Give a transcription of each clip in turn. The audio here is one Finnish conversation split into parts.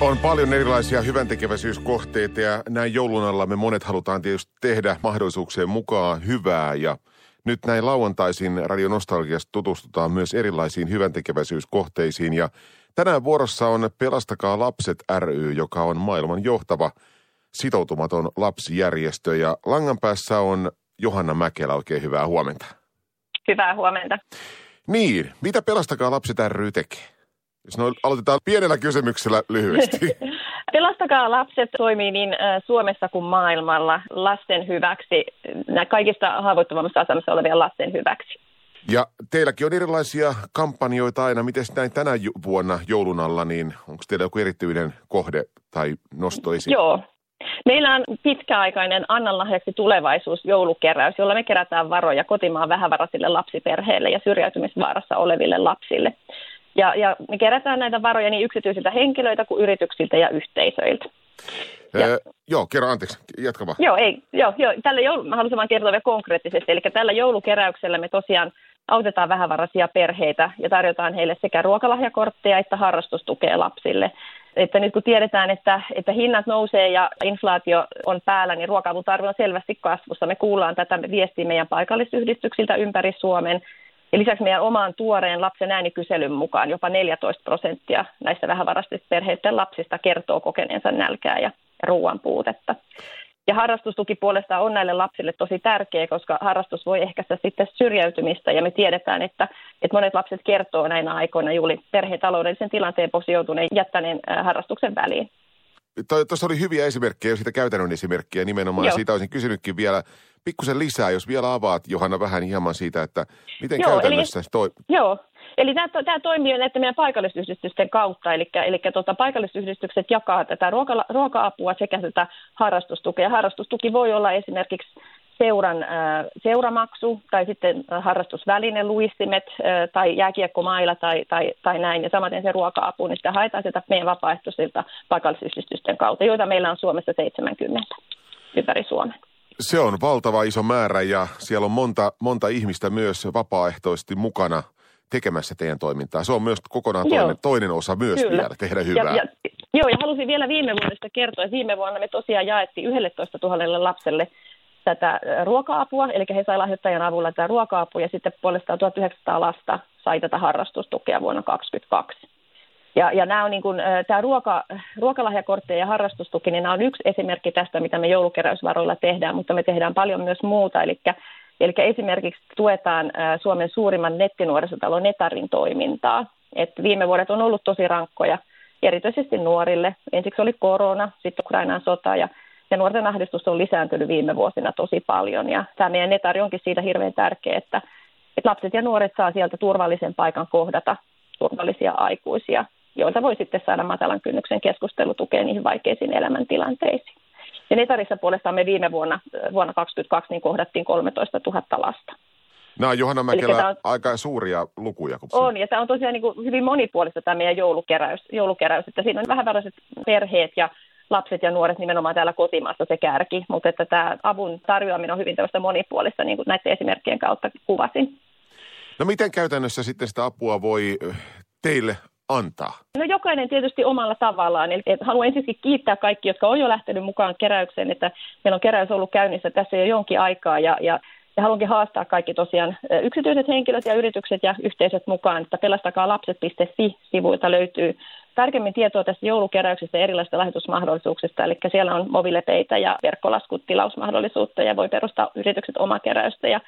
On paljon erilaisia hyväntekeväisyyskohteita ja näin joulun alla me monet halutaan tietysti tehdä mahdollisuuksien mukaan hyvää ja nyt näin lauantaisin Radio Nostalgiasta tutustutaan myös erilaisiin hyväntekeväisyyskohteisiin ja tänään vuorossa on Pelastakaa lapset ry, joka on maailman johtava sitoutumaton lapsijärjestö ja langan päässä on Johanna Mäkelä, oikein hyvää huomenta. Hyvää huomenta. Niin, mitä Pelastakaa lapset ry tekee? Jos no, aloitetaan pienellä kysymyksellä lyhyesti. Pelastakaa lapset toimii niin Suomessa kuin maailmalla lasten hyväksi, kaikista haavoittuvammassa asemassa olevien lasten hyväksi. Ja teilläkin on erilaisia kampanjoita aina. Miten näin tänä vuonna joulun alla, niin onko teillä joku erityinen kohde tai nostoisi? Joo. Meillä on pitkäaikainen Annan lahjaksi tulevaisuus joulukeräys, jolla me kerätään varoja kotimaan vähävaraisille lapsiperheille ja syrjäytymisvaarassa oleville lapsille. Ja, ja me kerätään näitä varoja niin yksityisiltä henkilöiltä kuin yrityksiltä ja yhteisöiltä. Ja, öö, joo, kerro anteeksi, jatka vaan. Joo, ei, joo, joo tällä joulu, mä haluaisin vaan kertoa vielä konkreettisesti. Eli tällä joulukeräyksellä me tosiaan autetaan vähävaraisia perheitä ja tarjotaan heille sekä ruokalahjakortteja että harrastustukea lapsille. Että nyt kun tiedetään, että, että hinnat nousee ja inflaatio on päällä, niin ruoka tarve on selvästi kasvussa. Me kuullaan tätä viestiä meidän paikallisyhdistyksiltä ympäri Suomen ja lisäksi meidän omaan tuoreen lapsen äänikyselyn mukaan jopa 14 prosenttia näistä vähävaraisten perheiden lapsista kertoo kokeneensa nälkää ja ruoan puutetta. Ja harrastustuki puolestaan on näille lapsille tosi tärkeä, koska harrastus voi ehkäistä sitten syrjäytymistä. Ja me tiedetään, että, että monet lapset kertoo näinä aikoina juuri perheen taloudellisen tilanteen vuoksi joutuneen jättäneen harrastuksen väliin. Tuossa oli hyviä esimerkkejä, jo sitä käytännön esimerkkiä nimenomaan. Joo. Siitä olisin kysynytkin vielä pikkusen lisää, jos vielä avaat Johanna vähän hieman siitä, että miten joo, käytännössä eli, toi... Joo, eli tämä, tämä toimii näiden meidän paikallisyhdistysten kautta, eli, eli tuota, paikallisyhdistykset jakaa tätä ruoka, ruoka-apua sekä tätä harrastustukea. Harrastustuki voi olla esimerkiksi seuran äh, seuramaksu tai sitten harrastusväline, luistimet äh, tai jääkiekkomailla tai, tai, tai näin. Ja samaten se ruoka-apu, niin sitä haetaan sieltä meidän vapaaehtoisilta paikallisyhdistysten kautta, joita meillä on Suomessa 70 ympäri Suomen. Se on valtava iso määrä ja siellä on monta, monta ihmistä myös vapaaehtoisesti mukana tekemässä teidän toimintaa. Se on myös kokonaan toinen, toinen osa myös Kyllä. vielä tehdä hyvää. Ja, ja, joo, ja halusin vielä viime vuodesta kertoa. Viime vuonna me tosiaan jaettiin 11 000 lapselle tätä ruoka-apua, eli he saivat lahjoittajan avulla tätä ruoka-apua, ja sitten puolestaan 1900 lasta sai tätä harrastustukea vuonna 2022. Ja, ja nämä on niin kuin, tämä ruoka, ruokalahjakortti ja harrastustuki, niin nämä on yksi esimerkki tästä, mitä me joulukeräysvaroilla tehdään, mutta me tehdään paljon myös muuta. Eli, eli esimerkiksi tuetaan Suomen suurimman nettinuorisotalon Netarin toimintaa. Et viime vuodet on ollut tosi rankkoja, erityisesti nuorille. Ensiksi oli korona, sitten Ukrainan sota ja, ja nuorten ahdistus on lisääntynyt viime vuosina tosi paljon. Ja tämä meidän Netari onkin siitä hirveän tärkeä, että, että lapset ja nuoret saa sieltä turvallisen paikan kohdata turvallisia aikuisia joilta voi sitten saada matalan kynnyksen keskustelutukea niihin vaikeisiin elämäntilanteisiin. Ja Netarissa puolestaan me viime vuonna, vuonna 2022 niin kohdattiin 13 000 lasta. Nämä on Johanna Mäkelä on, aika suuria lukuja. Kun on, ja tämä on tosiaan niin kuin hyvin monipuolista tämä meidän joulukeräys, joulukeräys, että siinä on vähävaraiset perheet ja lapset ja nuoret nimenomaan täällä kotimaassa se kärki, mutta että tämä avun tarjoaminen on hyvin tällaista monipuolista, niin kuin näiden esimerkkien kautta kuvasin. No miten käytännössä sitten sitä apua voi teille antaa? No jokainen tietysti omalla tavallaan. Eli haluan ensinnäkin kiittää kaikki, jotka on jo lähtenyt mukaan keräykseen, että meillä on keräys ollut käynnissä tässä jo jonkin aikaa ja, ja ja haluankin haastaa kaikki tosiaan yksityiset henkilöt ja yritykset ja yhteisöt mukaan, että pelastakaa lapset.fi-sivuilta löytyy tarkemmin tietoa tästä joulukeräyksestä ja erilaisista lahjoitusmahdollisuuksista. Eli siellä on mobiilepeitä ja verkkolaskut tilausmahdollisuutta ja voi perustaa yritykset omakeräystä ja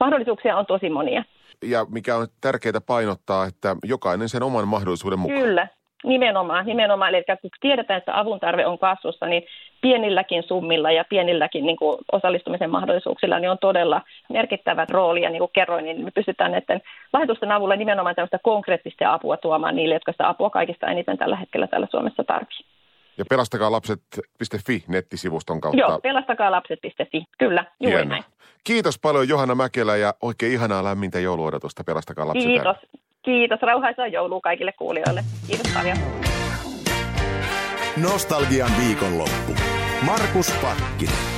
mahdollisuuksia on tosi monia ja mikä on tärkeää painottaa, että jokainen sen oman mahdollisuuden mukaan. Kyllä, nimenomaan. nimenomaan. Eli kun tiedetään, että avun tarve on kasvussa, niin pienilläkin summilla ja pienilläkin niin kuin osallistumisen mahdollisuuksilla niin on todella merkittävä rooli. Ja niin kuin kerroin, niin me pystytään näiden lahjoitusten avulla nimenomaan tällaista konkreettista apua tuomaan niille, jotka sitä apua kaikista eniten tällä hetkellä täällä Suomessa tarvitsevat. Ja pelastakalapset.fi nettisivuston kautta. Joo, pelastakaalapset.fi. Kyllä, juuri Hienoa. näin. Kiitos paljon Johanna Mäkelä ja oikein ihanaa lämmintä jouluodotusta. Pelastakaa lapset. Kiitos. Kiitos. Rauhaisaa joulua kaikille kuulijoille. Kiitos paljon. Nostalgian viikonloppu. Markus Pakkinen.